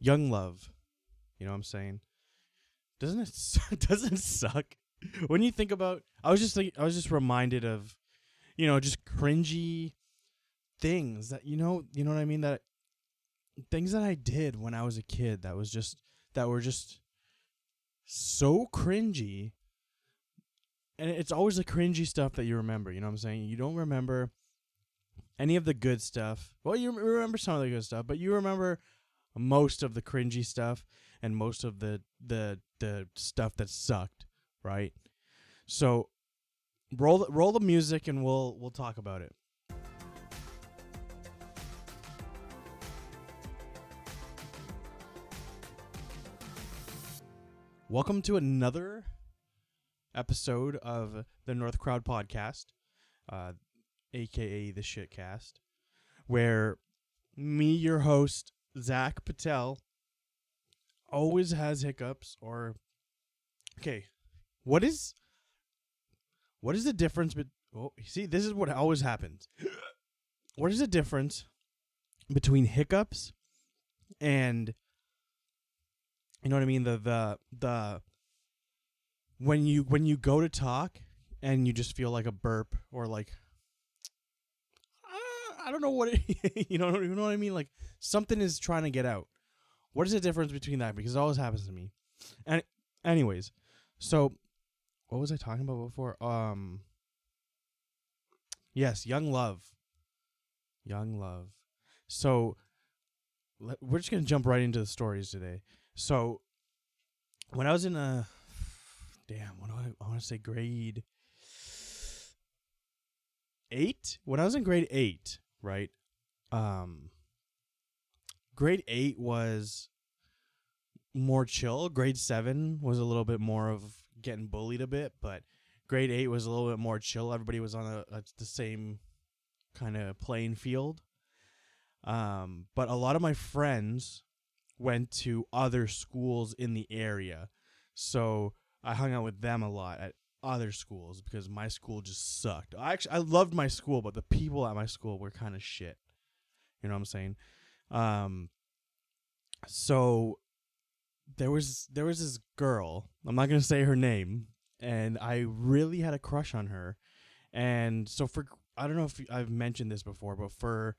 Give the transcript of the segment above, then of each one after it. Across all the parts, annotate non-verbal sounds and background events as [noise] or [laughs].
Young Love. You know what I'm saying? Doesn't it [laughs] doesn't it suck? When you think about I was just like I was just reminded of you know just cringy things that you know you know what I mean? That things that I did when I was a kid that was just that were just so cringy. And it's always the cringy stuff that you remember you know what I'm saying? You don't remember any of the good stuff. Well you remember some of the good stuff but you remember most of the cringy stuff and most of the the the stuff that sucked right? So roll the, roll the music and we'll we'll talk about it. Welcome to another episode of the North Crowd Podcast, uh, aka the Shitcast, where me, your host, Zakk Patel, always has hiccups or. Okay, what is. What is the difference? But oh, see, this is what always happens. What is the difference between hiccups and you know what I mean? The the the when you when you go to talk and you just feel like a burp or like I don't know what it, [laughs] you know you know what I mean? Like something is trying to get out. What is the difference between that? Because it always happens to me. And anyways, so what was I talking about before? Um Yes, Young Love. Young Love. So we're just to jump right into the stories today. So when I was in a damn, what do I, I want to say grade eight? When I was in grade eight, right? Um, grade eight was more chill. Grade seven was a little bit more of getting bullied a bit, but grade eight was a little bit more chill. Everybody was on a, a the same kind of playing field. Um, but a lot of my friends went to other schools in the area. So I hung out with them a lot at other schools because my school just sucked. I actually I loved my school, but the people at my school were kind of shit. You know what I'm saying? Um so there was there was this girl, I'm not going to say her name, and I really had a crush on her. And so for I don't know if I've mentioned this before, but for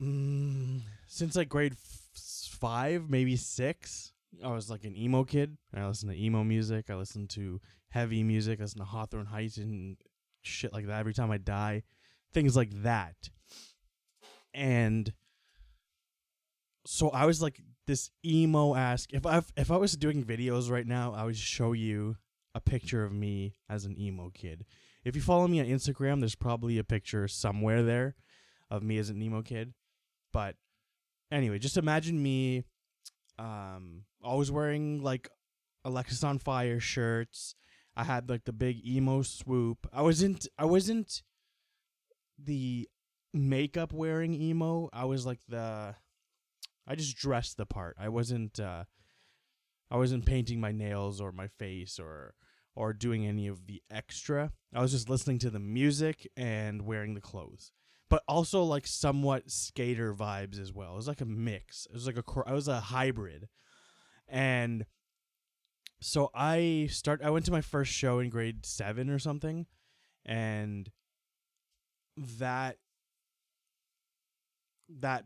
mm, since like grade five, maybe six, I was like an emo kid. I listened to emo music. I listened to heavy music. I listened to Hawthorne Heights and shit like that. Every time I die, things like that. And so I was like this emo ask. If I if I was doing videos right now, I would show you a picture of me as an emo kid. If you follow me on Instagram, there's probably a picture somewhere there of me as an emo kid. But anyway, just imagine me um always wearing like Alexisonfire shirts. I had like the big emo swoop. I wasn't I wasn't the makeup wearing emo. I was like the I just dressed the part. I wasn't uh I wasn't painting my nails or my face or or doing any of the extra. I was just listening to the music and wearing the clothes but also like somewhat skater vibes as well. It was like a mix. It was like a I was a hybrid, and so I start. I went to my first show in grade seven or something, and that that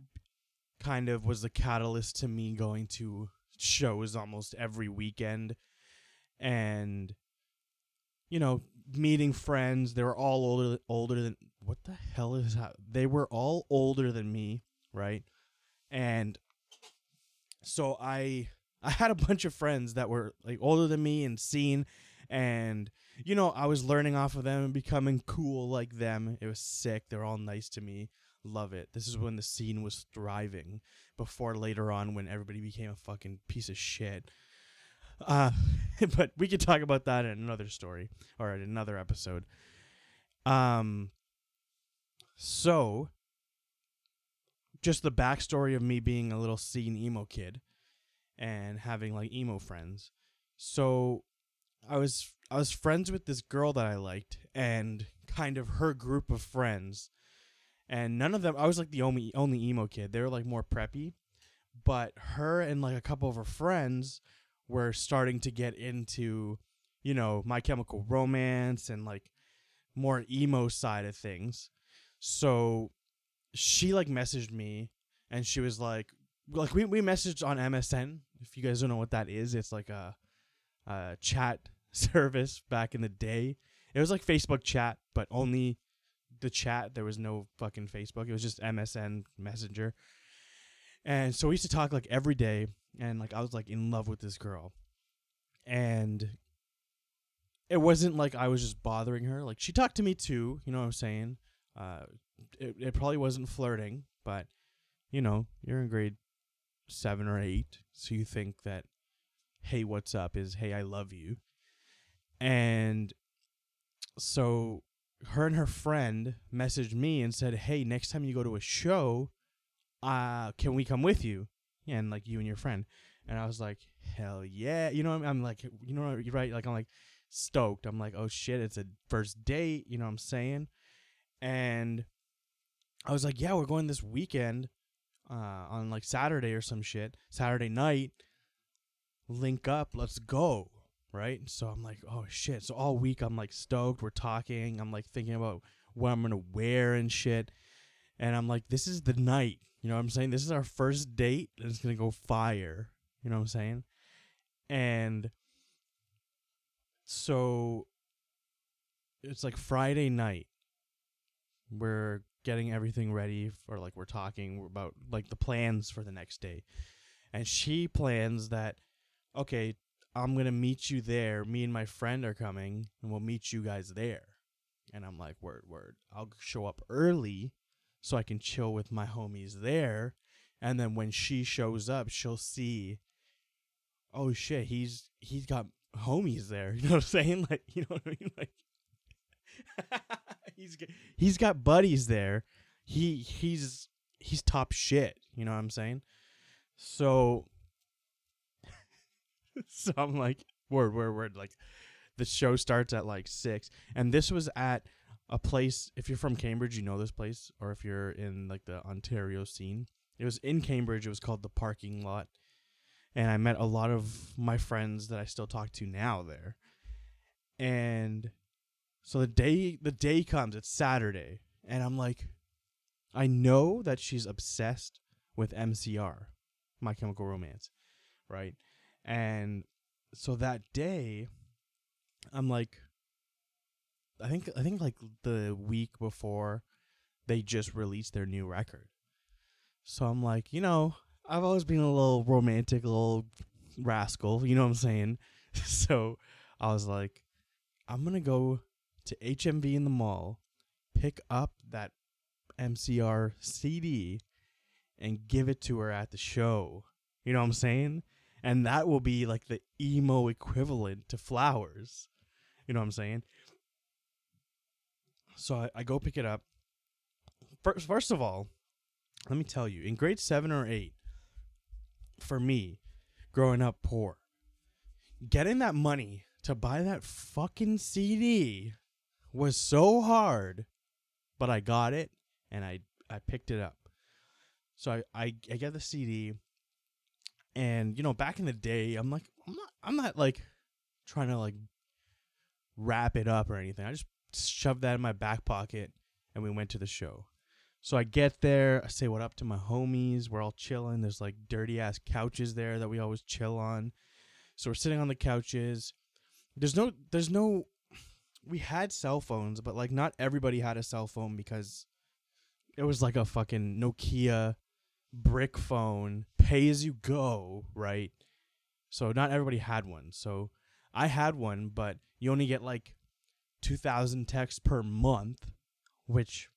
kind of was the catalyst to me going to shows almost every weekend and you know meeting friends they were all older older than what the hell is that? They were all older than me, right? And so I I had a bunch of friends that were like older than me and seen and you know, I was learning off of them and becoming cool like them. It was sick. They're all nice to me. Love it. This is when the scene was thriving before later on when everybody became a fucking piece of shit. Uh, [laughs] but we could talk about that in another story or in another episode. Um, so, just the backstory of me being a little scene emo kid and having like emo friends. So, I was I was friends with this girl that I liked and kind of her group of friends. And none of them I was like the only only emo kid. They were like more preppy, but her and like a couple of her friends were starting to get into, you know, My Chemical Romance and like more emo side of things. So she like messaged me and she was like like we, we messaged on MSN. If you guys don't know what that is, it's like a, a chat [laughs] service back in the day. It was like Facebook chat, but only the chat. There was no fucking Facebook. It was just MSN Messenger. And so we used to talk like every day, and like I was like in love with this girl, and it wasn't like I was just bothering her. Like she talked to me too. You know what I'm saying? Uh, it it probably wasn't flirting, but you know you're in grade seven or eight, so you think that hey, what's up is hey, I love you, and so her and her friend messaged me and said, "Hey, next time you go to a show, uh, can we come with you?" Yeah, and like you and your friend. And I was like, "Hell yeah!" You know, I'm, I'm like, you know, you're right. Like I'm like stoked. I'm like, "Oh shit, it's a first date." You know what I'm saying? And I was like, "Yeah, we're going this weekend, uh, on like Saturday or some shit. Saturday night, link up. Let's go." right? So I'm like, oh shit. So all week I'm like stoked. We're talking. I'm like thinking about what I'm gonna wear and shit. And I'm like, this is the night. You know what I'm saying? This is our first date and it's gonna go fire. You know what I'm saying? And so it's like Friday night. We're getting everything ready for like we're talking about like the plans for the next day. And she plans that okay, I'm gonna meet you there. Me and my friend are coming, and we'll meet you guys there. And I'm like, word, word. I'll show up early so I can chill with my homies there. And then when she shows up, she'll see, oh shit, he's he's got homies there. [laughs] You know what I'm saying? Like, you know what I mean? Like, [laughs] he's he's got buddies there. He he's he's top shit. You know what I'm saying? So [laughs] so I'm like, word, word, word. Like, the show starts at like six, and this was at a place. If you're from Cambridge, you know this place, or if you're in like the Ontario scene, it was in Cambridge. It was called the Parking Lot, and I met a lot of my friends that I still talk to now there. And so the day the day comes, it's Saturday, and I'm like, I know that she's obsessed with MCR, My Chemical Romance, right? And so that day, I'm like, I think I think like the week before, they just released their new record. So I'm like, you know, I've always been a little romantic, a little rascal. You know what I'm saying? [laughs] so I was like, I'm gonna go to HMV in the mall, pick up that MCR CD, and give it to her at the show. You know what I'm saying? and that will be like the emo equivalent to flowers. You know what I'm saying? So I, I go pick it up. First, first of all, let me tell you, in grade seven or eight, for me, growing up poor, getting that money to buy that fucking CD was so hard, but I got it and I I picked it up. So I I, I get the CD and you know, back in the day, I'm like, I'm not, I'm not like trying to like wrap it up or anything. I just shoved that in my back pocket, and we went to the show. So I get there, I say what up to my homies. We're all chilling. There's like dirty ass couches there that we always chill on. So we're sitting on the couches. There's no, there's no. We had cell phones, but like not everybody had a cell phone because it was like a fucking Nokia brick phone, pay as you go, right? So not everybody had one. So I had one, but you only get like 2000 texts per month, which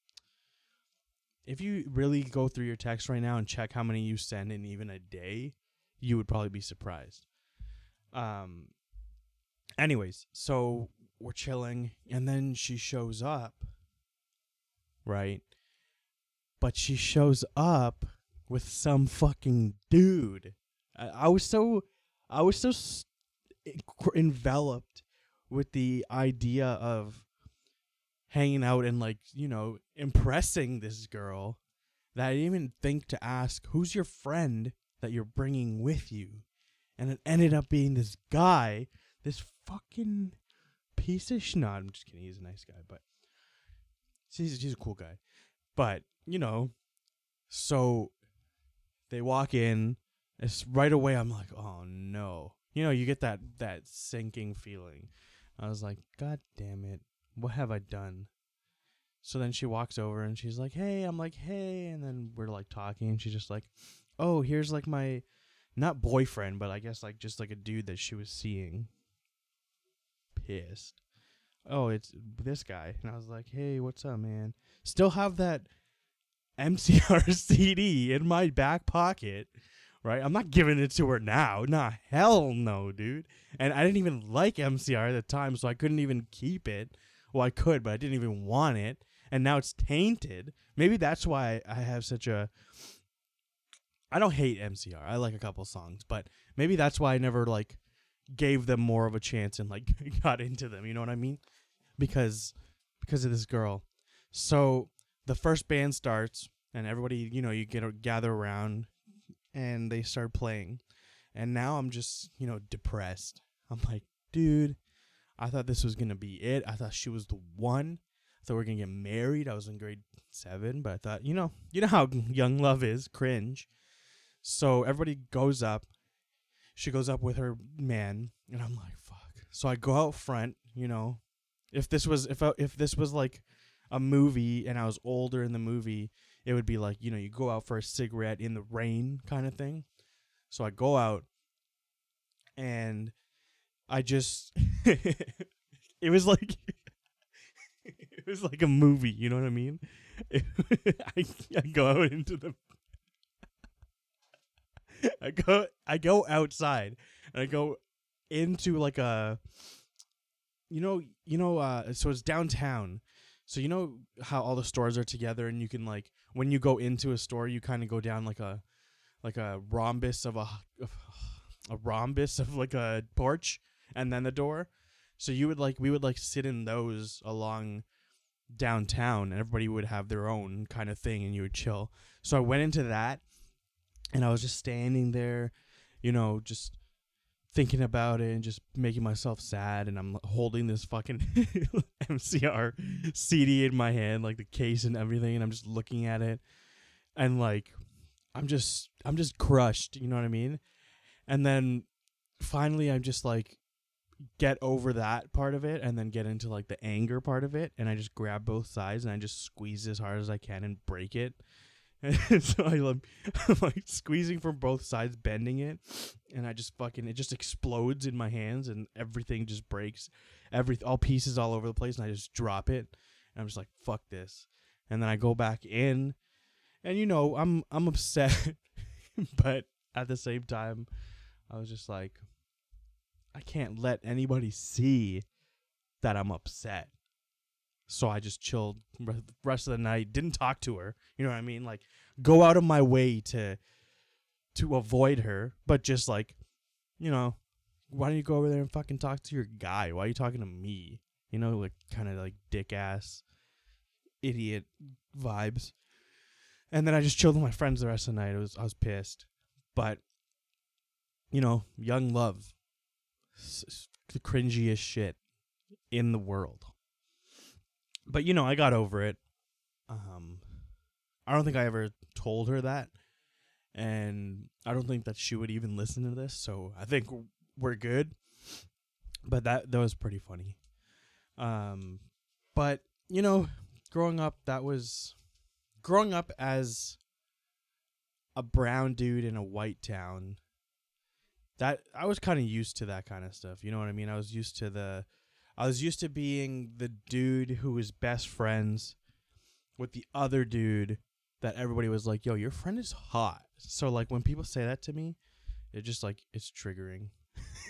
if you really go through your text right now and check how many you send in even a day, you would probably be surprised. Um anyways, so we're chilling and then she shows up, right? But she shows up with some fucking dude. I, I was so I was so enveloped with the idea of hanging out and like you know impressing this girl that I didn't even think to ask who's your friend that you're bringing with you. And it ended up being this guy, this fucking piece of shit. I'm just kidding. He's a nice guy, but he's, he's a cool guy. But, you know, so they walk in. It's right away. I'm like, oh no. You know, you get that that sinking feeling. I was like, God damn it. What have I done? So then she walks over and she's like, "Hey," I'm like, "Hey," and then we're like talking, and she's just like, "Oh, here's like my, not boyfriend, but I guess like just like a dude that she was seeing." Pissed. Oh, it's this guy, and I was like, "Hey, what's up, man?" Still have that MCR [laughs] CD in my back pocket, right? I'm not giving it to her now. Nah, hell no, dude. And I didn't even like MCR at the time, so I couldn't even keep it. Well, I could, but I didn't even want it and now it's tainted. Maybe that's why I have such a. I don't hate MCR. I like a couple songs, but maybe that's why I never like gave them more of a chance and like [laughs] got into them. You know what I mean? Because because of this girl. So the first band starts and everybody, you know, you get a, gather around and they start playing. And now I'm just, you know, depressed. I'm like, dude, I thought this was to be it. I thought she was the one I thought we are gonna get married. I was in grade seven, but I thought, you know, you know how young love is, cringe. So everybody goes up. She goes up with her man, and I'm like, fuck. So I go out front. You know, if this was if I, if this was like a movie and I was older in the movie, it would be like you know you go out for a cigarette in the rain kind of thing. So I go out, and I just [laughs] it was like [laughs] it was like a movie. You know what I mean? [laughs] I, I go out into the. I go I go outside and I go into like a you know you know uh so it's downtown so you know how all the stores are together and you can like when you go into a store you kind of go down like a like a rhombus of a a rhombus of like a porch and then the door so you would like we would like sit in those along downtown and everybody would have their own kind of thing and you would chill. So I went into that and I was just standing there, you know, just thinking about it and just making myself sad. And I'm holding this fucking [laughs] MCR CD in my hand like the case and everything. And I'm just looking at it. And like I'm just I'm just crushed, you know what I mean? And then finally I'm just like get over that part of it and then get into like the anger part of it. And I just grab both sides and I just squeeze as hard as I can and break it. And [laughs] so I am like squeezing from both sides, bending it, and I just fucking it just explodes in my hands and everything just breaks, every all pieces all over the place, and I just drop it. And I'm just like fuck this, and then I go back in, and you know I'm I'm upset, [laughs] but at the same time, I was just like, I can't let anybody see that I'm upset. So I just chilled rest of the night, didn't talk to her. You know what I mean? Like go out of my way to to avoid her, but just like, you know, why don't you go over there and fucking talk to your guy? Why are you talking to me? You know, like kind of like dick ass idiot vibes. And then I just chilled with my friends the rest of the night. I was I was pissed. But you know, young love the cringiest shit in the world. But you know, I got over it. Um, I don't think I ever told her that, and I don't think that she would even listen to this. So I think we're good. But that that was pretty funny. Um, but you know, growing up, that was growing up as a brown dude in a white town that I was kind of used to that kind of stuff. You know what I mean? I was used to the I was used to being the dude who was best friends with the other dude that everybody was like, "Yo, your friend is hot." So like when people say that to me, it just like it's triggering.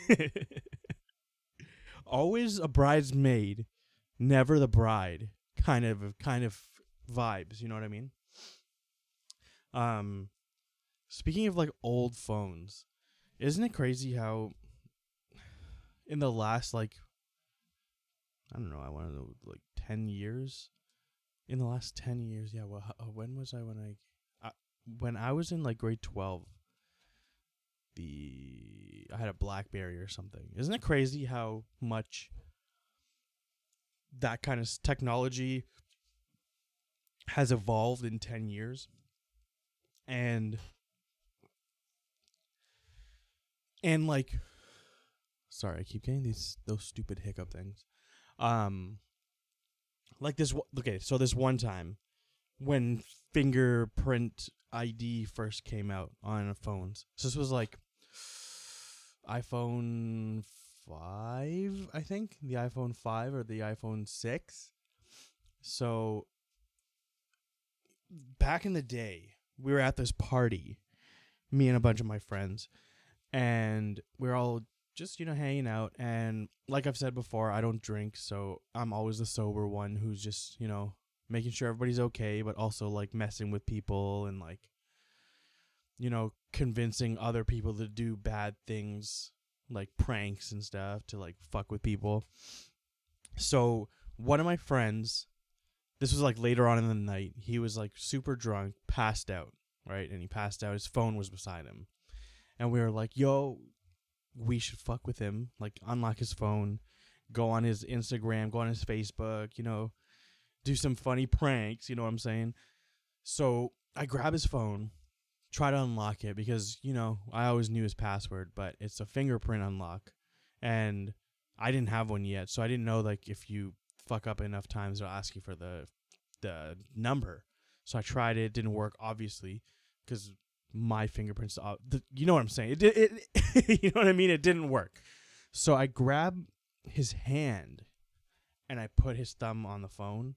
[laughs] Always a bridesmaid, never the bride. Kind of kind of vibes, you know what I mean? Um speaking of like old phones, isn't it crazy how in the last like I don't know, I want to know like 10 years in the last 10 years, yeah, well uh, when was I when I, I when I was in like grade 12 the I had a BlackBerry or something. Isn't it crazy how much that kind of technology has evolved in 10 years? And and like sorry, I keep getting these those stupid hiccup things. Um like this okay, so this one time when fingerprint ID first came out on phones. So this was like iPhone 5, I think, the iPhone 5 or the iPhone 6. So back in the day, we were at this party, me and a bunch of my friends, and we are all just, you know, hanging out and like I've said before, I don't drink, so I'm always the sober one who's just, you know, making sure everybody's okay, but also like messing with people and like you know, convincing other people to do bad things like pranks and stuff to like fuck with people. So, one of my friends, this was like later on in the night, he was like super drunk, passed out, right? And he passed out, his phone was beside him. And we were like, yo, we should fuck with him, like unlock his phone, go on his Instagram, go on his Facebook, you know, do some funny pranks, you know what I'm saying? So I grab his phone, try to unlock it because, you know, I always knew his password, but it's a fingerprint unlock. And I didn't have one yet, so I didn't know like if you fuck up enough times they'll ask you for the the number. So I tried it, it didn't work obviously because my fingerprints uh, the, you know what I'm saying. It, did- it [laughs] you know what I mean? It didn't work. So I grab his hand and I put his thumb on the phone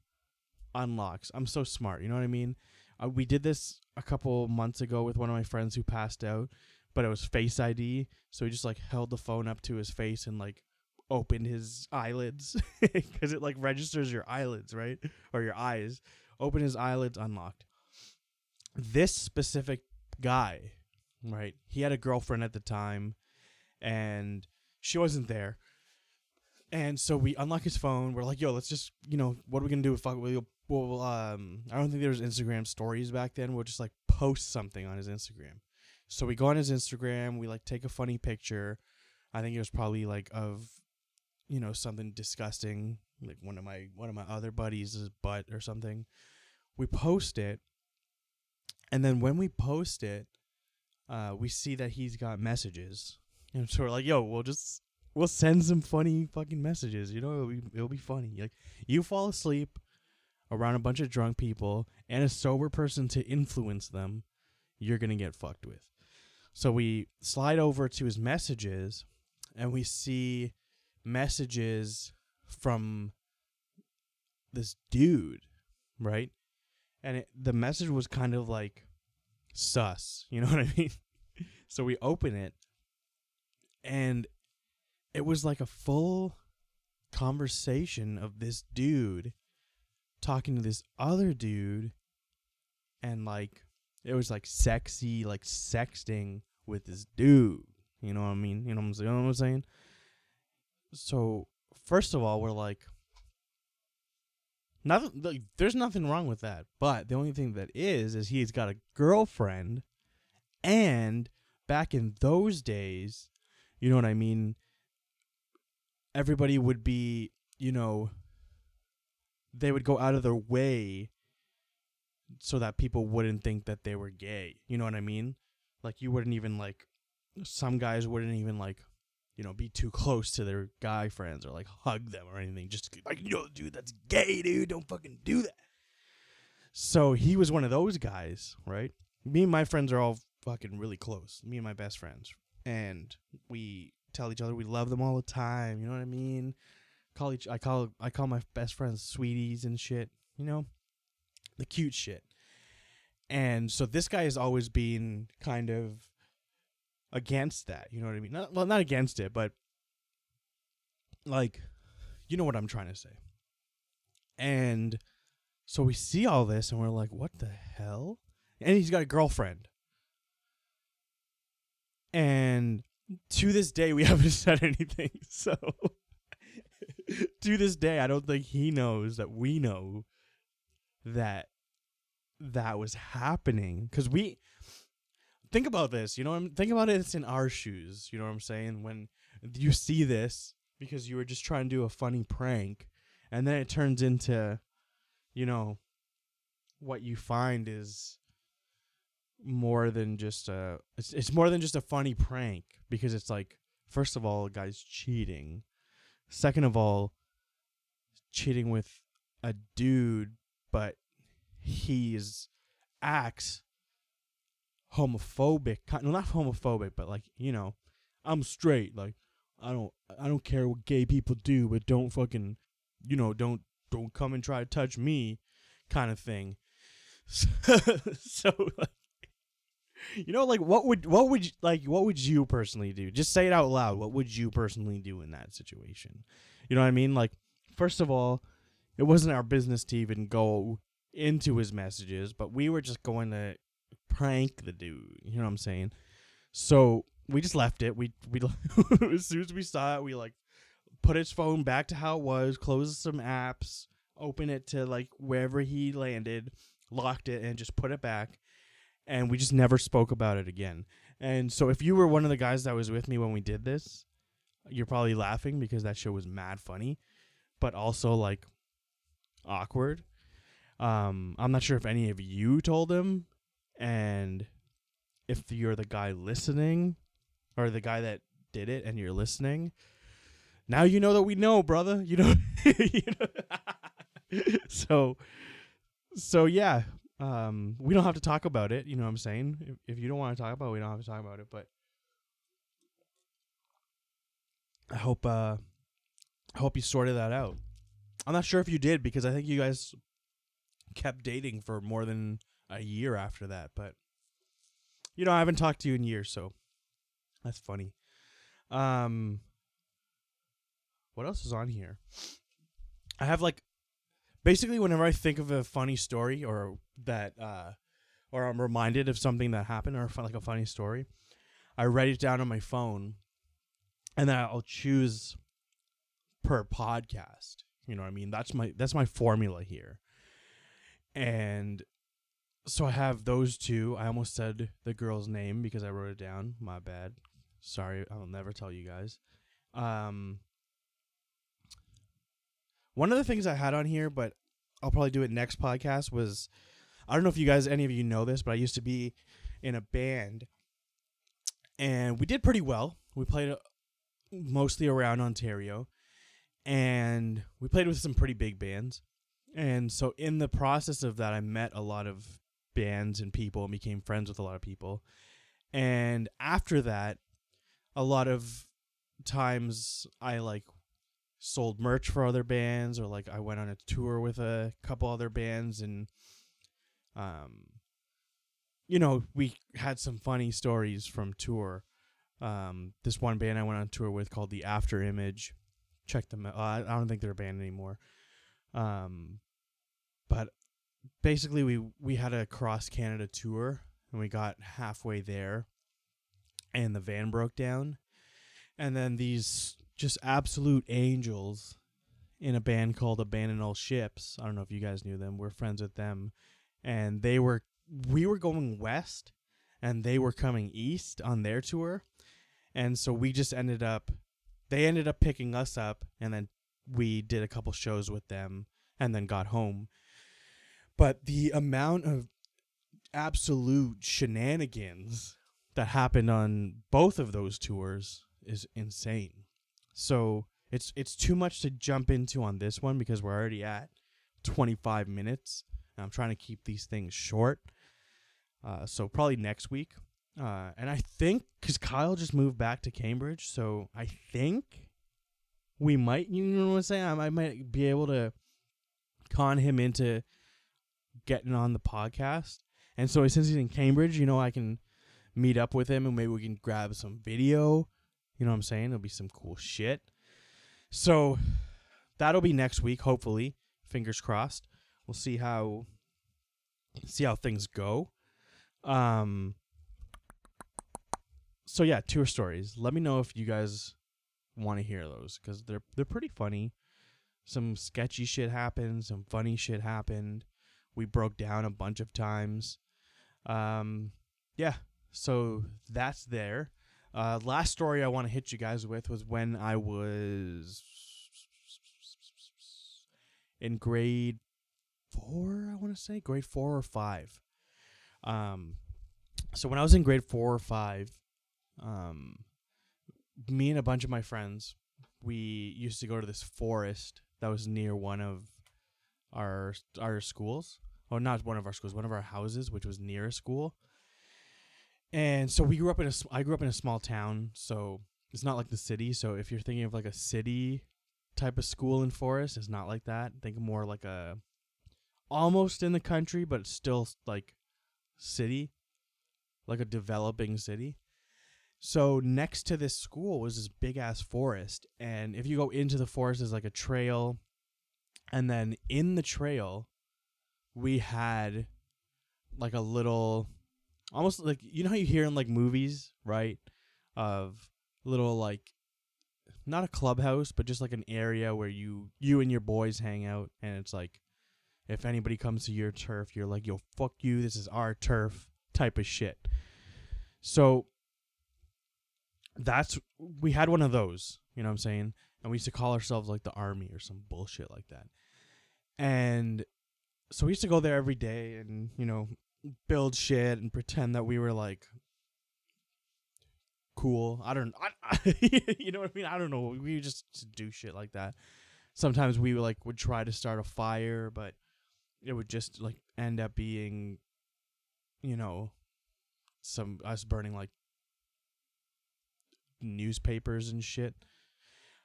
unlocks. I'm so smart. You know what I mean? Uh, we did this a couple months ago with one of my friends who passed out, but it was Face ID. So he just like held the phone up to his face and like opened his eyelids [laughs] because it like registers your eyelids, right? Or your eyes. Open his eyelids, unlocked. This specific guy, right? He had a girlfriend at the time and she wasn't there. And so we unlock his phone. We're like, yo, let's just, you know, what are we gonna do? Fuck, we'll, we'll, um, I don't think there was Instagram stories back then. We'll just like post something on his Instagram. So we go on his Instagram. We like take a funny picture. I think it was probably like of, you know, something disgusting, like one of my one of my other buddies' butt or something. We post it, and then when we post it, uh, we see that he's got messages, and so we're like, "Yo, we'll just we'll send some funny fucking messages. You know, it'll be it'll be funny. Like you fall asleep around a bunch of drunk people and a sober person to influence them, you're gonna get fucked with. So we slide over to his messages, and we see messages from this dude, right? And it, the message was kind of like sus, [laughs] you know what I mean? so we open it, and it was like a full conversation of this dude talking to this other dude and like it was like sexy like sexting with this dude you know what i mean you know what i'm, you know what I'm saying so first of all we're like nothing like, there's nothing wrong with that but the only thing that is is he's got a girlfriend and back in those days you know what i mean everybody would be you know they would go out of their way so that people wouldn't think that they were gay. You know what I mean? Like you wouldn't even like some guys wouldn't even like you know be too close to their guy friends or like hug them or anything just like yo dude that's gay dude don't fucking do that. So he was one of those guys, right? Me and my friends are all fucking really close. Me and my best friends. And we tell each other we love them all the time, you know what I mean? call each I call I call my best friends sweeties and shit, you know? The cute shit. And so this guy has always been kind of against that, you know what I mean? Not well not against it, but like you know what I'm trying to say. And so we see all this and we're like, what the hell? And he's got a girlfriend. And to this day we [laughs] haven't said anything. [laughs] So [laughs] to this day, I don't think he knows that we know that that was happening because we think about this. You know, what I'm think about it. It's in our shoes. You know what I'm saying? When you see this because you were just trying to do a funny prank, and then it turns into, you know, what you find is more than just a. It's it's more than just a funny prank because it's like first of all, guy's cheating. Second of all, cheating with a dude, but he's acts homophobic. No, not homophobic, but like you know, I'm straight. Like I don't, I don't care what gay people do, but don't fucking, you know, don't don't come and try to touch me, kind of thing. So, [laughs] so like, you know, like what would what would like what would you personally do? Just say it out loud. What would you personally do in that situation? You know what I mean? Like, first of all, it wasn't our business to even go into his messages, but we were just going to prank the dude. You know what I'm saying? So we just left it. We we [laughs] as soon as we saw it, we like put his phone back to how it was, closed some apps, open it to like wherever he landed, locked it, and just put it back. And we just never spoke about it again. And so if you were one of the guys that was with me when we did this, you're probably laughing because that show was mad funny, but also like awkward. Um, I'm not sure if any of you told him, and if you're the guy listening, or the guy that did it, and you're listening, now you know that we know, brother. [laughs] You know, you know? [laughs] so, so yeah. Um, we don't have to talk about it. You know what I'm saying? If, if you don't want to talk about, it, we don't have to talk about it. But I hope, uh, I hope you sorted that out. I'm not sure if you did because I think you guys kept dating for more than a year after that. But you know, I haven't talked to you in years, so that's funny. Um, what else is on here? I have like basically whenever I think of a funny story or that uh or I'm reminded of something that happened or like a funny story, I write it down on my phone and then I'll choose per podcast. You know what I mean? That's my that's my formula here. And so I have those two. I almost said the girl's name because I wrote it down. My bad. Sorry, I'll never tell you guys. Um one of the things I had on here, but I'll probably do it next podcast was I don't know if you guys any of you know this, but I used to be in a band and we did pretty well. We played uh, mostly around Ontario and we played with some pretty big bands. And so in the process of that, I met a lot of bands and people and became friends with a lot of people. And after that, a lot of times I like sold merch for other bands or like I went on a tour with a couple other bands and um you know, we had some funny stories from tour. Um this one band I went on tour with called The Afterimage check them out. I don't think they're a band anymore. Um, but basically, we we had a cross Canada tour, and we got halfway there, and the van broke down, and then these just absolute angels in a band called Abandon All Ships. I don't know if you guys knew them. We're friends with them, and they were we were going west, and they were coming east on their tour, and so we just ended up they ended up picking us up and then we did a couple shows with them and then got home but the amount of absolute shenanigans that happened on both of those tours is insane. So it's it's too much to jump into on this one because we're already at 25 minutes i'm trying to keep these things short. Uh, so probably next week. Uh, and I think because Kyle just moved back to Cambridge, so I think we might, you know what I'm saying? I, I might be able to con him into getting on the podcast. And so since he's in Cambridge, you know, I can meet up with him and maybe we can grab some video. You know what I'm saying? It'll be some cool shit. So that'll be next week, hopefully. Fingers crossed. We'll see how see how things go. Um so yeah, tour stories. Let me know if you guys want to hear those because they're they're pretty funny. Some sketchy shit happened. Some funny shit happened. We broke down a bunch of times. Um, yeah. so that's there. Uh, last story I want to hit you guys with was when I was in grade four. I want to say grade four or five. Um, so when I was in grade four or five, um, me and a bunch of my friends, we used to go to this forest that was near one of our our schools. Oh, not one of our schools, one of our houses, which was near a school. And so we grew up in a. I grew up in a small town, so it's not like the city. So if you're thinking of like a city type of school in forest, it's not like that. Think more like a almost in the country, but still like city, like a developing city. So next to this school was this big ass forest, and if you go into the forest, there's like a trail, and then in the trail, we had like a little, almost like you know how you hear in like movies, right? Of little like, not a clubhouse, but just like an area where you you and your boys hang out, and it's like, if anybody comes to your turf, you're like, yo, fuck you, this is our turf, type of shit. So that's we had one of those, you know what I'm saying? And we used to call ourselves like the army or some bullshit like that. And so we used to go there every day and, you know, build shit and pretend that we were like cool. I don't I, [laughs] you know what I mean? I don't know. We just do shit like that. Sometimes we like would try to start a fire, but it would just like end up being you know some us burning like newspapers and shit.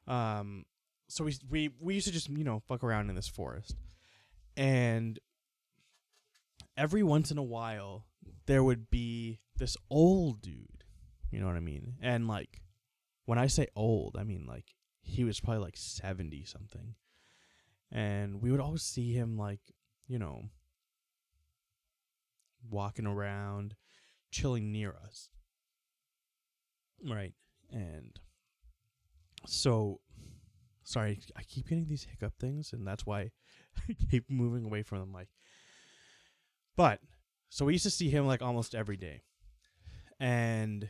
Um, so we we we used to just you know fuck around in this forest, and every once in a while there would be this old dude, you know what I mean? And like when I say old, I mean like he was probably like seventy something, and we would always see him like you know walking around, chilling near us. Right. And so sorry, I keep getting these hiccup things and that's why I [laughs] keep moving away from the Like, But so we used to see him like almost every day. And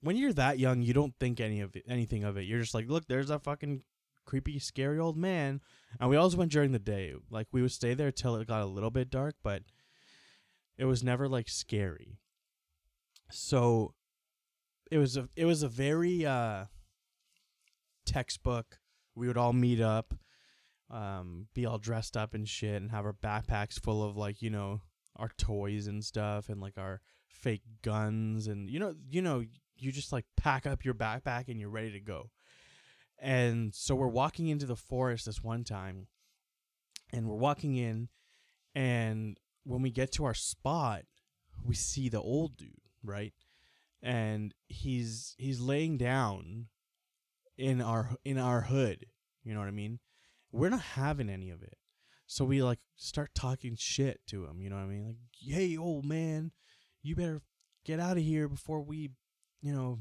when you're that young, you don't think any of it, anything of it. You're just like, look, there's that fucking creepy, scary old man. And we always went during the day. Like we would stay there till it got a little bit dark, but it was never like scary. So it was a it was a very uh textbook. We would all meet up, um, be all dressed up and shit and have our backpacks full of like, you know, our toys and stuff and like our fake guns and you know you know, you just like pack up your backpack and you're ready to go. And so we're walking into the forest this one time and we're walking in and when we get to our spot, we see the old dude, right? And he's he's laying down in our in our hood. You know what I mean? We're not having any of it. So we like start talking shit to him, you know what I mean? Like, "Hey, old man, you better get out of here before we, you know,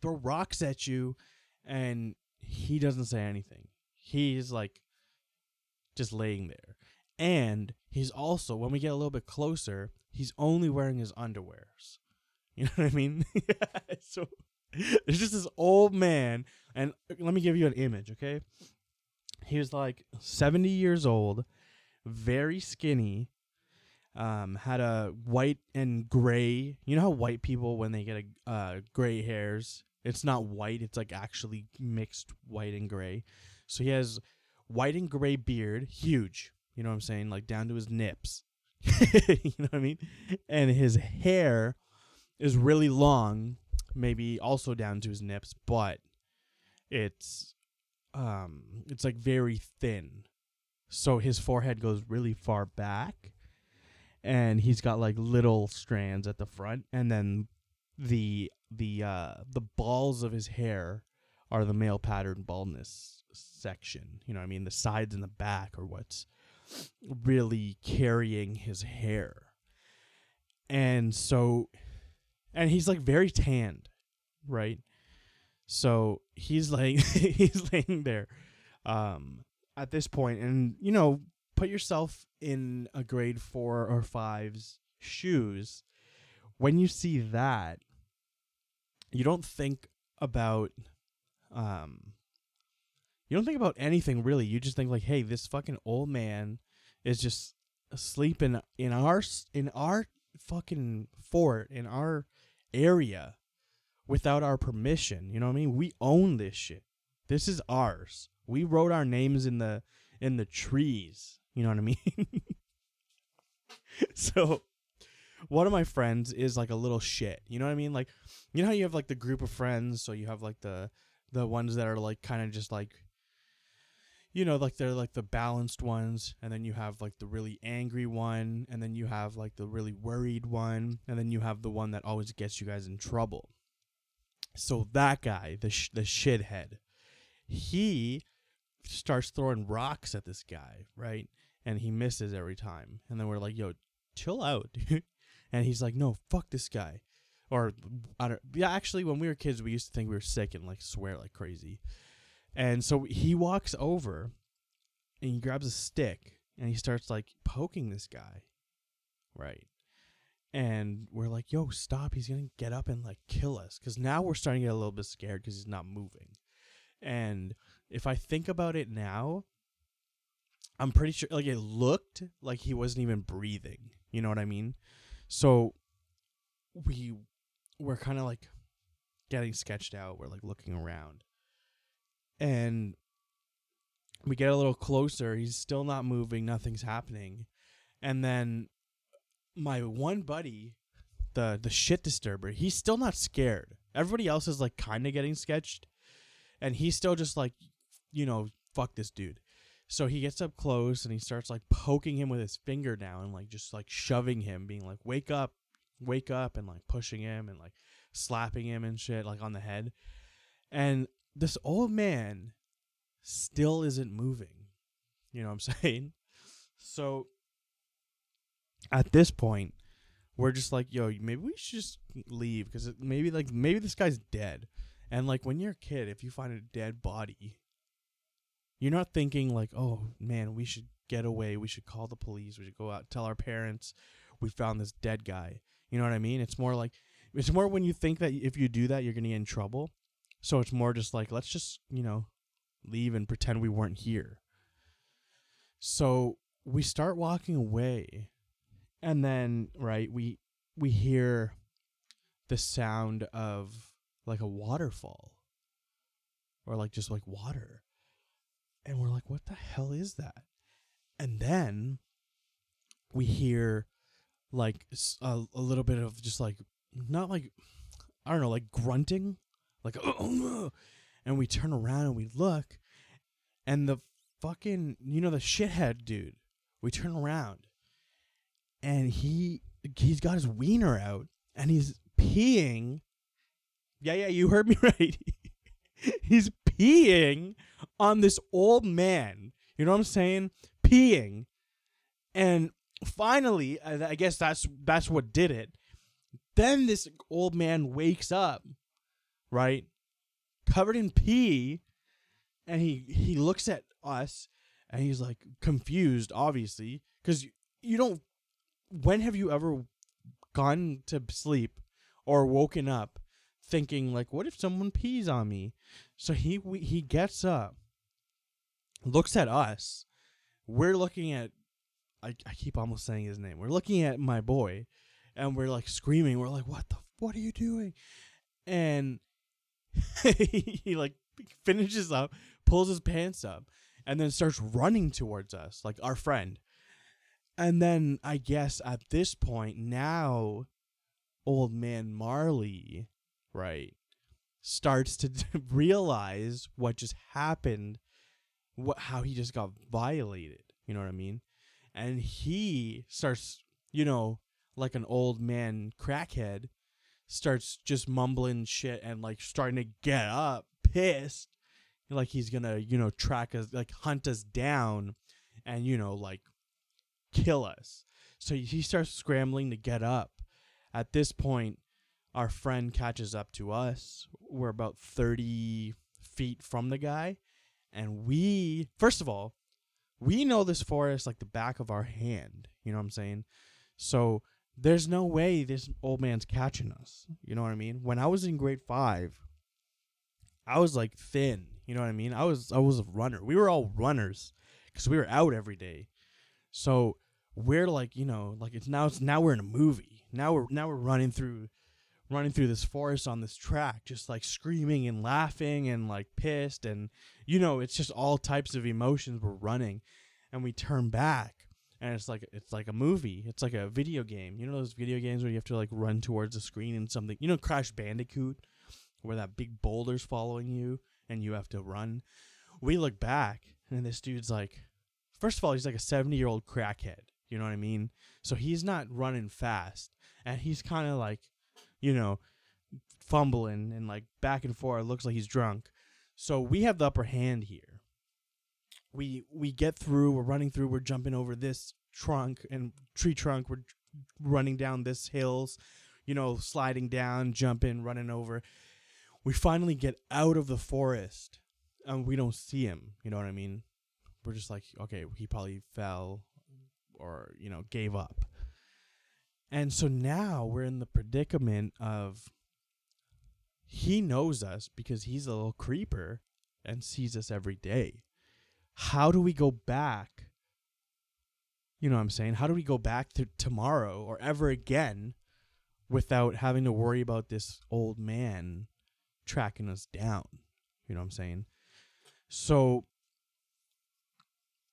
throw rocks at you." And he doesn't say anything. He's like just laying there. And he's also, when we get a little bit closer, he's only wearing his underwears. [laughs] You know what I mean? [laughs] so [laughs] there's just this old man, and let me give you an image, okay? He was like 70 years old, very skinny, um, had a white and gray. You know how white people, when they get a uh, gray hairs, it's not white, it's like actually mixed white and gray. So he has white and gray beard, huge. You know what I'm saying? Like down to his nips. [laughs] you know what I mean? And his hair is really long, maybe also down to his nips, but it's um it's like very thin. So his forehead goes really far back and he's got like little strands at the front and then the the uh the balls of his hair are the male pattern baldness section. You know I mean? The sides and the back are what's really carrying his hair. And so and he's like very tanned, right? So he's [laughs] like he's laying there um at this point and you know, put yourself in a grade 4 or five's shoes when you see that, you don't think about um you don't think about anything really. You just think like, "Hey, this fucking old man is just sleeping in in our in our fucking fort in our area without our permission." You know what I mean? We own this shit. This is ours. We wrote our names in the in the trees. You know what I mean? [laughs] so one of my friends is like a little shit. You know what I mean? Like you know how you have like the group of friends, so you have like the the ones that are like kind of just like you know, like they're like the balanced ones, and then you have like the really angry one, and then you have like the really worried one, and then you have the one that always gets you guys in trouble. So that guy, the sh- the shithead, he starts throwing rocks at this guy, right? And he misses every time. And then we're like, "Yo, chill out." [laughs] dude." and he's like, "No, fuck this guy." Or I don't yeah, actually when we were kids, we used to think we were sick and like swear like crazy. And so he walks over and he grabs a stick and he starts like poking this guy. Right. And we're like, yo, stop. He's to get up and like kill us. Because now we're starting to get a little bit scared because he's not moving. And if I think about it now, I'm pretty sure like it looked like he wasn't even breathing. You know what I mean? So we we're kind of like getting sketched out. We're like looking around and we get a little closer. He's still not moving. Nothing's happening. And then my one buddy, the the shit disturber, he's still not scared. Everybody else is like kind of getting sketched, and he's still just like, you know, fuck this dude. So he gets up close and he starts like poking him with his finger down and like just like shoving him, being like, "Wake up, wake up," and like pushing him and like slapping him and shit like on the head. And this old man still isn't moving. You know what I'm [laughs] saying? So at this point, we're just like, yo, maybe we should just leave because maybe like maybe this guy's dead. And like when you're a kid, if you find a dead body, you're not thinking like, oh man, we should get away. We should call the police. We should go out tell our parents we found this dead guy. You know what I mean? It's more like it's more when you think that if you do that, you're gonna get in trouble. So it's more just like let's just you know leave and pretend we weren't here. So we start walking away, and then right we we hear the sound of like a waterfall or like just like water. And we're like what the hell is that? And then we hear like a, a little bit of just like not like i don't know like grunting like and we turn around and we look and the fucking you know the shithead dude we turn around and he he's got his wiener out and he's peeing. Yeah yeah you heard me [laughs] right. He's peeing on this old man. You know what i'm saying? Peeing. And finally i guess that's that's what did it. Then this old man wakes up right covered in pee and he he looks at us and he's like confused obviously because you, you don't when have you ever gone to sleep or woken up thinking like what if someone pees on me? So he we, he gets up looks at us. We're looking at I, I keep almost saying his name. We're looking at my boy and we're like screaming. We're like what the what are you doing? And [laughs] he like finishes up pulls his pants up and then starts running towards us like our friend and then i guess at this point now old man marley right starts to [laughs] realize what just happened what how he just got violated you know what i mean? And he starts you know like an old man crackhead starts just mumbling shit and like starting to get up pissed like he's gonna you know track us like hunt us down and you know like kill us so he starts scrambling to get up at this point our friend catches up to us we're about 30 feet from the guy and we first of all we know this forest like the back of our hand you know what i'm saying so there's no way this old man's catching us. You know what I mean? When I was in grade five, I was like thin. You know what I mean? I was I was a runner. We were all runners because we were out every day. So we're like you know like it's now it's now we're in a movie. Now we're now we're running through running through this forest on this track, just like screaming and laughing and like pissed and you know it's just all types of emotions. We're running, and we turn back and it's like it's like a movie. It's like a video game. You know those video games where you have to like run towards the screen and something. You know Crash Bandicoot, where that big boulder's following you and you have to run. We look back and this dude's like, first of all, he's like a seventy year old crackhead. You know what I mean? So he's not running fast, and he's kind of like, you know, fumbling and like back and forth. Looks like he's drunk. So we have the upper hand here we we get through we're running through we're jumping over this trunk and tree trunk we're running down this hills you know sliding down jumping running over we finally get out of the forest and we don't see him you know what i mean we're just like okay he probably fell or you know gave up and so now we're in the predicament of he knows us because he's a little creeper and sees us every day how do we go back? You know what I'm saying? How do we go back to tomorrow or ever again without having to worry about this old man tracking us down? You know what I'm saying? So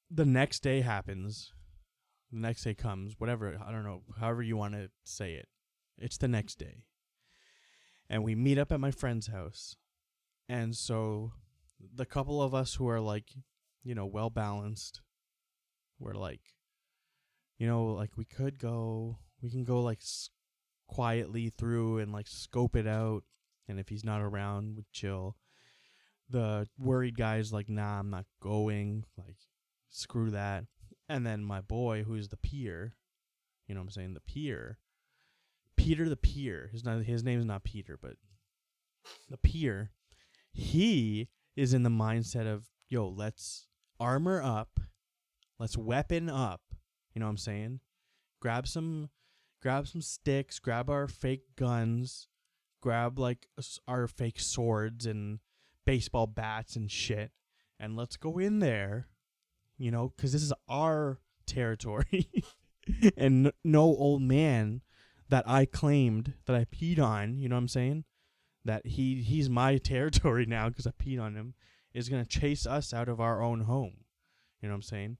the next day happens. The next day comes, whatever, I don't know, however you want to say it. It's the next day. And we meet up at my friend's house. And so the couple of us who are like you know, well balanced. We're like, you know, like we could go, we can go like s- quietly through and like scope it out. And if he's not around, we chill. The worried guy's like, nah, I'm not going. Like, screw that. And then my boy, who's the peer, you know what I'm saying? The peer. Peter the peer. His, his name is not Peter, but the peer. He is in the mindset of, yo, let's armor up. Let's weapon up. You know what I'm saying? Grab some grab some sticks, grab our fake guns, grab like our fake swords and baseball bats and shit and let's go in there. You know, cuz this is our territory. [laughs] and no old man that I claimed that I peed on, you know what I'm saying? That he he's my [laughs] territory now cuz I peed on him is going to chase us out of our own home. You know what I'm saying?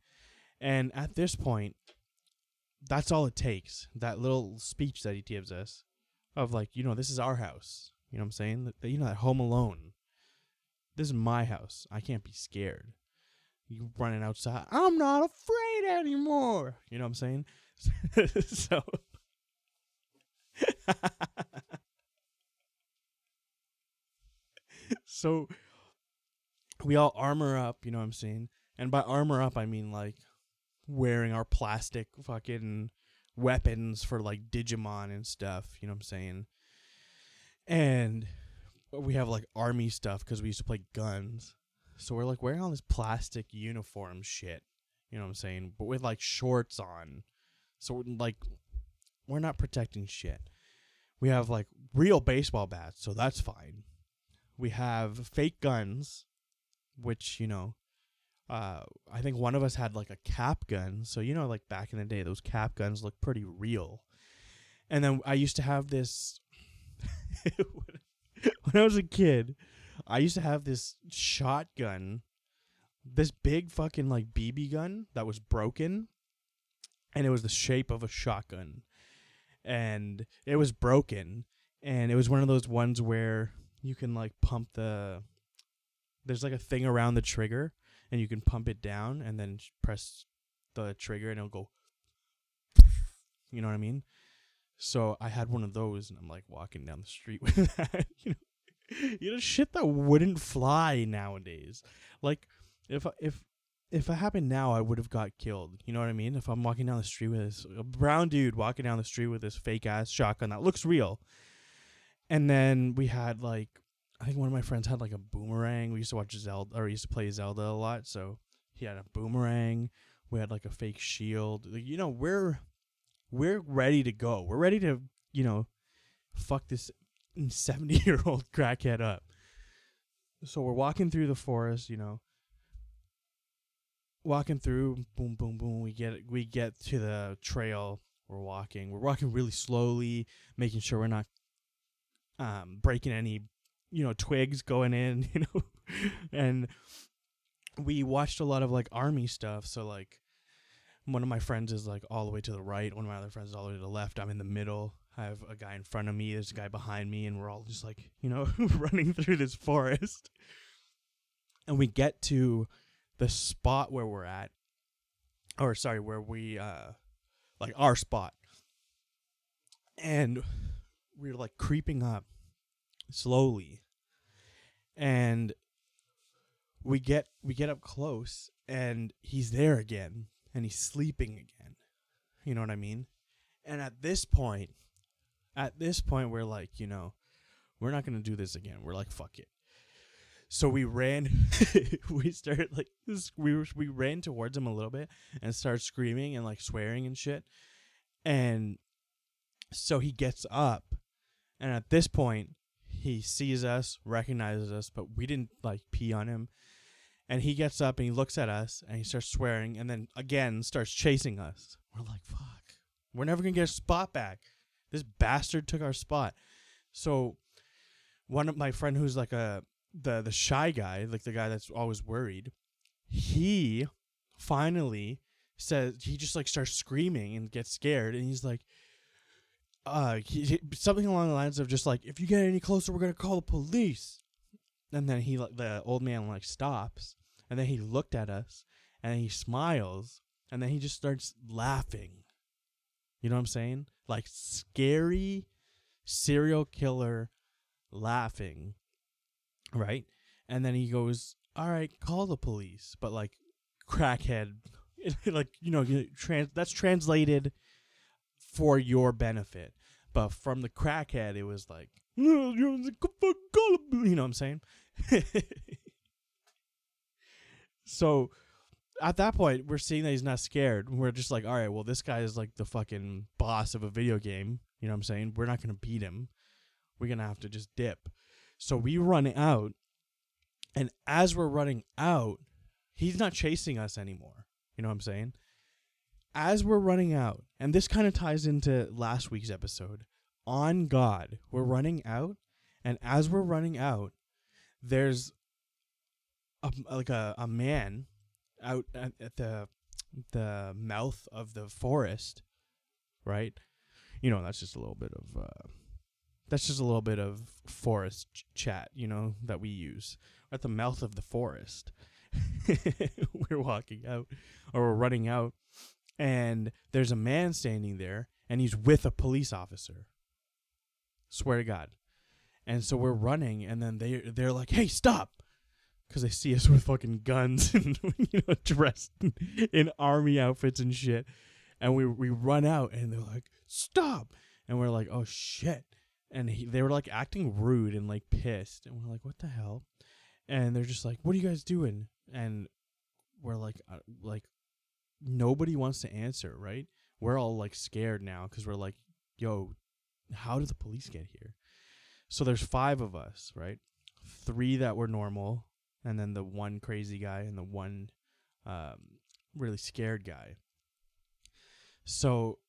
And at this point, that's all it takes. That little speech that he gives us of like, you know, this is our house. You know what I'm saying? You know, that home alone. This is my house. I can't be scared. You running outside. I'm not afraid anymore. You know what I'm saying? [laughs] so. [laughs] so we all armor up, you know what I'm saying? And by armor up, I mean like wearing our plastic fucking weapons for like Digimon and stuff, you know what I'm saying? And we have like army stuff because we used to play guns. So we're like wearing all this plastic uniform shit, you know what I'm saying? But with like shorts on. So like we're not protecting shit. We have like real baseball bats, so that's fine. We have fake guns which you know uh, I think one of us had like a cap gun. So you know, like back in the day, those cap guns look pretty real. And then I used to have this [laughs] when I was a kid. I used to have this shotgun, this big fucking like BB gun that was broken, and it was the shape of a shotgun, and it was broken, and it was one of those ones where you can like pump the there's like a thing around the trigger and you can pump it down and then press the trigger and it'll go you know what I mean? So I had one of those and I'm like walking down the street [laughs] with that. you know, [laughs] you know shit that wouldn't fly nowadays. Like if if if it happened now, I would have got killed. You know what I mean? If I'm walking down the street with this a brown dude walking down the street with this fake ass shotgun that looks real, and then we had like I think one of my friends had like a boomerang. We used to watch Zelda, or used to play Zelda a lot. So he had a boomerang. We had like a fake shield. Like, you know, we're we're ready to go. We're ready to, you know, fuck this 70 year old [laughs] crackhead up. So we're walking through the forest, you know, walking through, boom, boom, boom. We get we get to the trail. We're walking. We're walking really slowly, making sure we're not um, breaking any, you know, twigs going in, [laughs] you know, and we watched a lot of like army stuff. So like, one of my friends is like all the way to the right. One of my other friends is all the way to the left. I'm in the middle. I have a guy in front of me. There's a guy behind me, and we're all just like, you know, [laughs] running through this forest. And we get to the spot where we're at, or sorry, where we, uh, like our spot. And we're like creeping up slowly. And we get we get up close and he's there again and he's sleeping again. You know what I mean? And at this point, at this point, we're like, you know, we're not gonna do this again. We're like, fuck it. So we ran, [laughs] we started like we we ran towards him a little bit and started screaming and like swearing and shit. And so he gets up, and at this point, he sees us, recognizes us, but we didn't like pee on him. And he gets up and he looks at us and he starts swearing and then again starts chasing us. We're like, fuck. We're never to get a spot back. This bastard took our spot. So one of my friend who's like a the the shy guy, like the guy that's always worried, he finally says he just like starts screaming and gets scared and he's like uh he, he- something along the lines of just like if you get any closer we're going to call the police. And then he like the old man like stops and then he looked at us and he smiles and then he just starts laughing. You know what I'm saying? Like scary serial killer laughing. Right? And then he goes, "All right, call the police." But like crackhead [laughs] like you know, trans that's translated for your benefit. But from the crackhead it was like, you're the fucking call the police," you know what I'm saying? [laughs] so at that point, we're seeing that he's not scared. We're just like, all right, well, this guy is like the fucking boss of a video game. You know what I'm saying? We're not to beat him. We're to have to just dip. So we run out. And as we're running out, he's not chasing us anymore. You know what I'm saying? As we're running out, and this kind of ties into last week's episode, on God, we're running out. And as we're running out, there's a, like a, a man out at, at the the mouth of the forest, right? You know, that's just a little bit of uh, that's just a little bit of forest ch- chat, you know, that we use at the mouth of the forest. [laughs] we're walking out, or we're running out, and there's a man standing there, and he's with a police officer. Swear to God. And so we're running, and then they they're like, "Hey, stop!" Because they see us with fucking guns [laughs] and you know dressed in, army outfits and shit, and we we run out and they're like stop, and we're like oh shit, and he, they were like acting rude and like pissed, and we're like what the hell, and they're just like what are you guys doing, and we're like uh, like nobody wants to answer right, we're all like scared now because we're like yo, how did the police get here? So there's five of us right, three that were normal and then the one crazy guy and the one um, really scared guy. So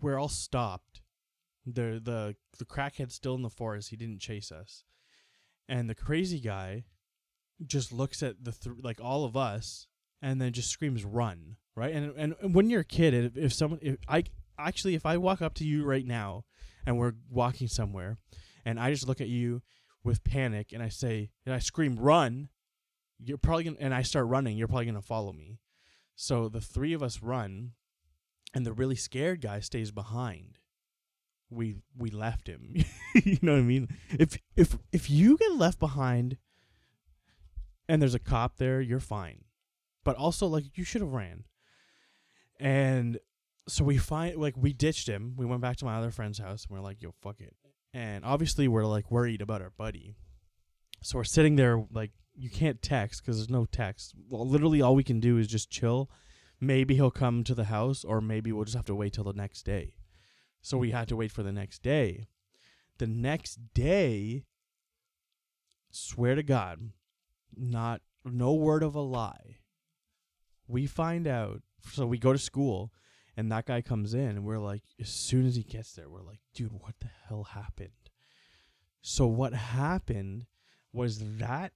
we're all stopped. The the the crackhead's still in the forest. He didn't chase us, and the crazy guy just looks at the th- like all of us and then just screams "run!" Right? And and, when you're a kid, if, if someone if I actually if I walk up to you right now and we're walking somewhere, and I just look at you with panic and I say and I scream run, you're probably gonna and I start running, you're probably gonna follow me. So the three of us run and the really scared guy stays behind. We we left him. [laughs] you know what I mean? If if if you get left behind and there's a cop there, you're fine. But also like you should have ran. And so we find like we ditched him. We went back to my other friend's house and we're like, yo, fuck it and obviously we're like worried about our buddy so we're sitting there like you can't text because there's no text well literally all we can do is just chill maybe he'll come to the house or maybe we'll just have to wait till the next day. So we had to wait for the next day. The next day, swear to God, not no word of a lie. We find out, so we go to school, and that guy comes in, and we're like, as soon as he gets there, we're like, dude, what the hell happened? So what happened was that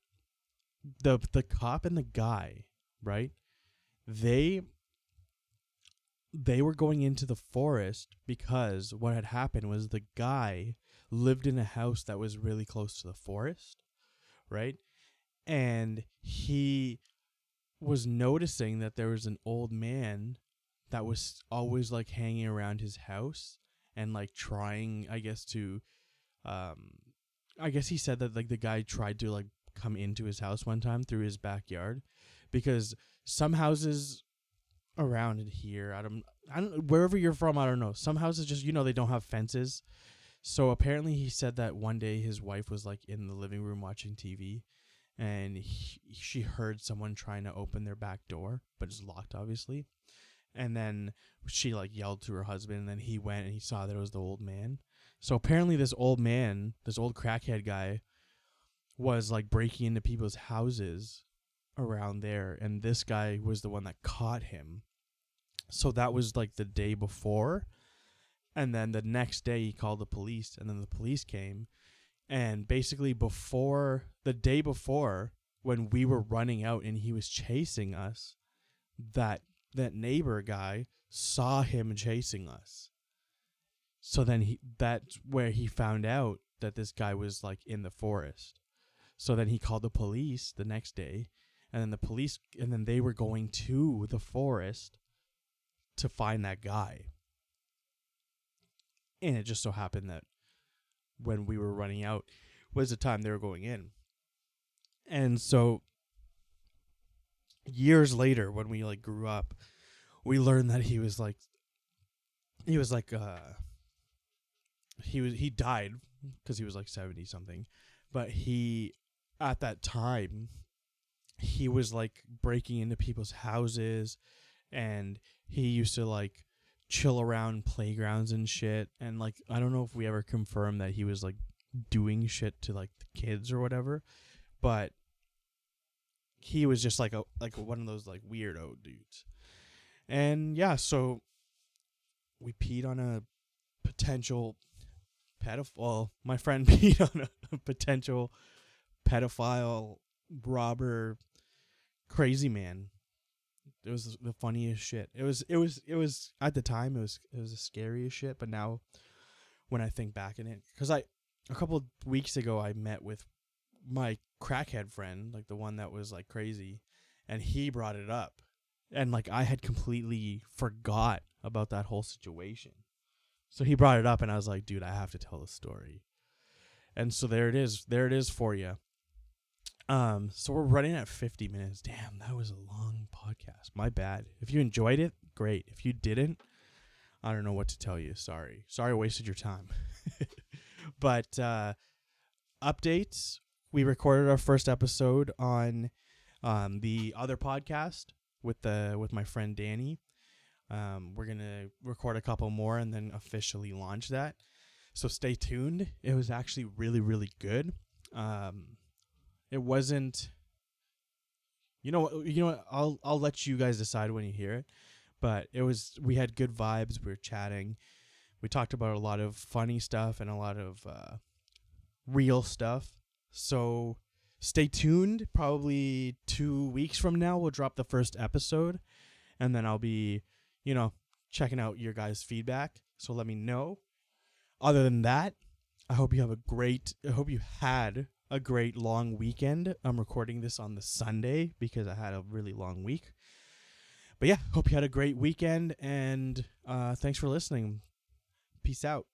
the the cop and the guy, right? They they were going into the forest because what had happened was the guy lived in a house that was really close to the forest, right? And he was noticing that there was an old man that was always like hanging around his house and like trying, I guess, to um I guess he said that like the guy tried to like come into his house one time through his backyard because some houses around here, I don't, I don't, wherever you're from, I don't know. Some houses just, you know, they don't have fences. So apparently, he said that one day his wife was like in the living room watching TV, and he, she heard someone trying to open their back door, but it's locked, obviously. And then she like yelled to her husband, and then he went and he saw that it was the old man. So apparently, this old man, this old crackhead guy, was like breaking into people's houses around there, and this guy was the one that caught him. So that was like the day before. And then the next day he called the police and then the police came and basically before the day before when we were running out and he was chasing us that that neighbor guy saw him chasing us. So then he that's where he found out that this guy was like in the forest. So then he called the police the next day and then the police and then they were going to the forest to find that guy. And it just so happened that when we were running out was the time they were going in. And so years later when we like grew up, we learned that he was like he was like uh he was he died because he was like 70 something, but he at that time he was like breaking into people's houses and he used to like chill around playgrounds and shit and like I don't know if we ever confirmed that he was like doing shit to like the kids or whatever, but he was just like a like one of those like weirdo dudes. And yeah, so we peed on a potential pedophile. My friend [laughs] peed on a, a potential pedophile robber crazy man it was the funniest shit. It was it was it was at the time it was it was the scariest shit, but now when I think back in it cuz I a couple weeks ago I met with my crackhead friend, like the one that was like crazy, and he brought it up. And like I had completely forgot about that whole situation. So he brought it up and I was like, dude, I have to tell the story. And so there it is. There it is for you. Um, so we're running at 50 minutes. Damn, that was a long podcast. My bad. If you enjoyed it, great. If you didn't, I don't know what to tell you. Sorry. Sorry I wasted your time. [laughs] but uh updates. We recorded our first episode on um the other podcast with the with my friend Danny. Um, we're gonna record a couple more and then officially launch that. So stay tuned. It was actually really, really good. Um, it wasn't you know you know what I'll I'll let you guys decide when you hear it but it was we had good vibes we were chatting we talked about a lot of funny stuff and a lot of uh, real stuff so stay tuned probably 2 weeks from now we'll drop the first episode and then I'll be you know checking out your guys feedback so let me know other than that I hope you have a great I hope you had a great long weekend. I'm recording this on the Sunday because I had a really long week. But yeah, hope you had a great weekend and uh, thanks for listening. Peace out.